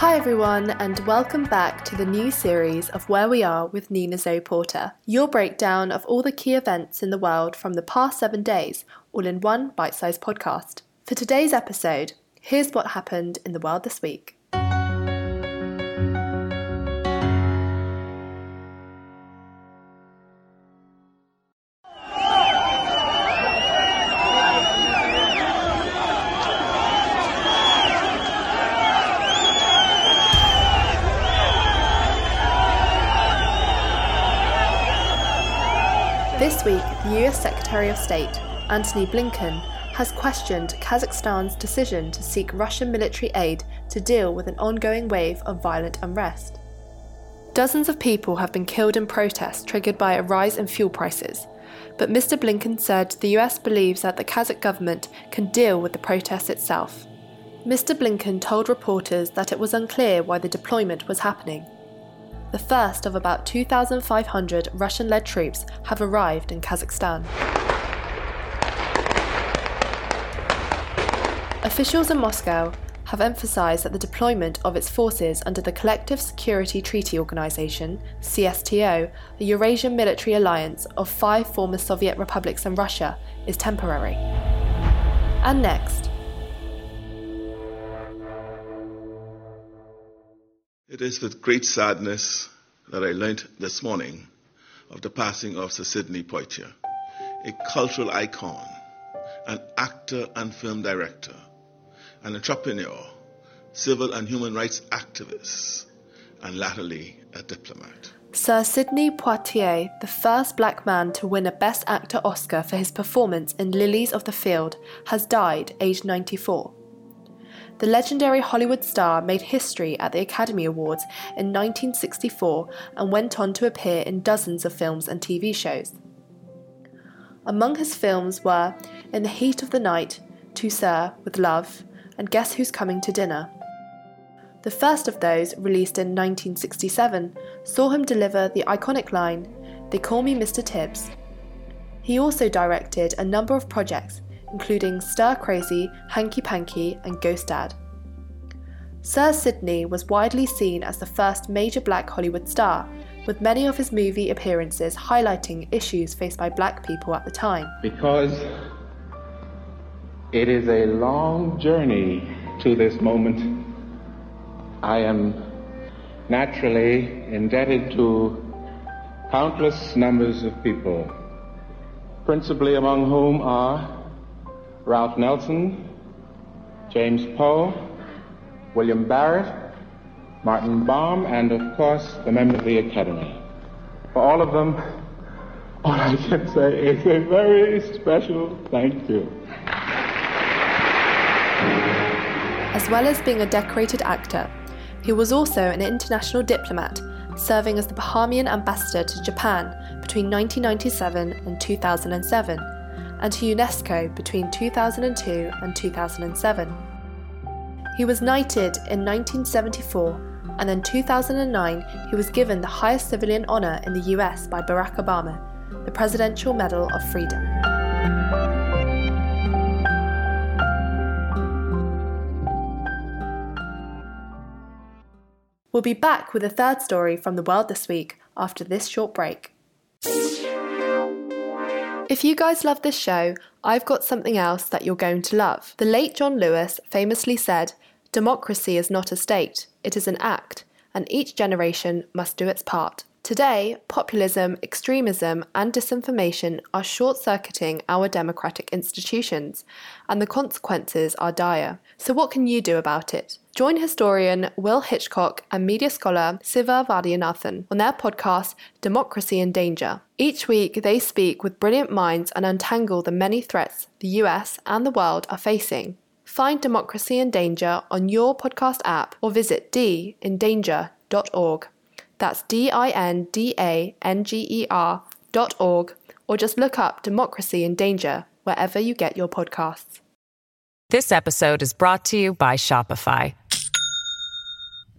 Hi, everyone, and welcome back to the new series of Where We Are with Nina Zoe Porter, your breakdown of all the key events in the world from the past seven days, all in one bite sized podcast. For today's episode, here's what happened in the world this week. This week, the US Secretary of State, Antony Blinken, has questioned Kazakhstan's decision to seek Russian military aid to deal with an ongoing wave of violent unrest. Dozens of people have been killed in protests triggered by a rise in fuel prices, but Mr. Blinken said the US believes that the Kazakh government can deal with the protests itself. Mr. Blinken told reporters that it was unclear why the deployment was happening. The first of about 2,500 Russian led troops have arrived in Kazakhstan. Officials in Moscow have emphasized that the deployment of its forces under the Collective Security Treaty Organization, CSTO, a Eurasian military alliance of five former Soviet republics and Russia, is temporary. And next, It is with great sadness that I learnt this morning of the passing of Sir Sidney Poitier, a cultural icon, an actor and film director, an entrepreneur, civil and human rights activist, and latterly a diplomat. Sir Sidney Poitier, the first black man to win a Best Actor Oscar for his performance in Lilies of the Field, has died aged 94. The legendary Hollywood star made history at the Academy Awards in 1964 and went on to appear in dozens of films and TV shows. Among his films were In the Heat of the Night, To Sir with Love, and Guess Who's Coming to Dinner. The first of those, released in 1967, saw him deliver the iconic line, They Call Me Mr. Tibbs. He also directed a number of projects, including Stir Crazy, Hanky Panky, and Ghost Dad. Sir Sidney was widely seen as the first major black Hollywood star, with many of his movie appearances highlighting issues faced by black people at the time. Because it is a long journey to this moment. I am naturally indebted to countless numbers of people, principally among whom are Ralph Nelson, James Poe, William Barrett, Martin Baum, and of course the members of the Academy. For all of them, all I can say is a very special thank you. As well as being a decorated actor, he was also an international diplomat, serving as the Bahamian ambassador to Japan between 1997 and 2007, and to UNESCO between 2002 and 2007. He was knighted in 1974 and in 2009 he was given the highest civilian honour in the US by Barack Obama, the Presidential Medal of Freedom. We'll be back with a third story from the world this week after this short break. If you guys love this show, I've got something else that you're going to love. The late John Lewis famously said, Democracy is not a state, it is an act, and each generation must do its part. Today, populism, extremism, and disinformation are short circuiting our democratic institutions, and the consequences are dire. So, what can you do about it? Join historian Will Hitchcock and media scholar Siva Vaidhyanathan on their podcast, Democracy in Danger. Each week, they speak with brilliant minds and untangle the many threats the US and the world are facing. Find Democracy in Danger on your podcast app or visit dindanger.org. That's D I N D A N G E R dot org, or just look up Democracy in Danger wherever you get your podcasts. This episode is brought to you by Shopify.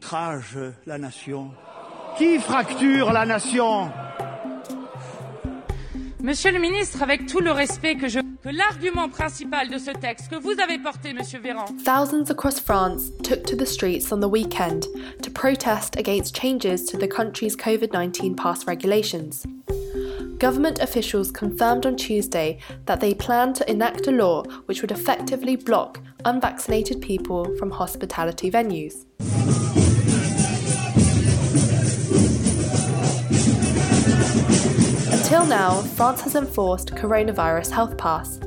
outrage la nation Qui fracture la nation Monsieur le ministre, avec tout le respect que je... que l'argument principal de ce texte que vous avez porté, Monsieur Véran... Thousands across France took to the streets on the weekend to protest against changes to the country's COVID 19 pass regulations. Government officials confirmed on Tuesday that they plan to enact a law which would effectively block unvaccinated people from hospitality venues. Until now, France has enforced coronavirus health pass,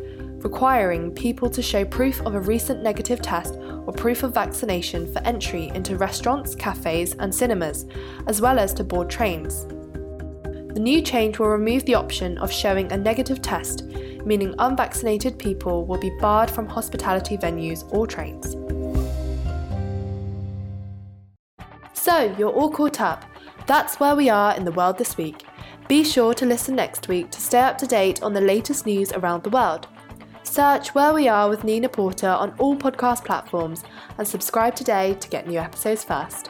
requiring people to show proof of a recent negative test or proof of vaccination for entry into restaurants, cafes, and cinemas, as well as to board trains. The new change will remove the option of showing a negative test, meaning unvaccinated people will be barred from hospitality venues or trains. So, you're all caught up. That's where we are in the world this week. Be sure to listen next week to stay up to date on the latest news around the world. Search Where We Are with Nina Porter on all podcast platforms and subscribe today to get new episodes first.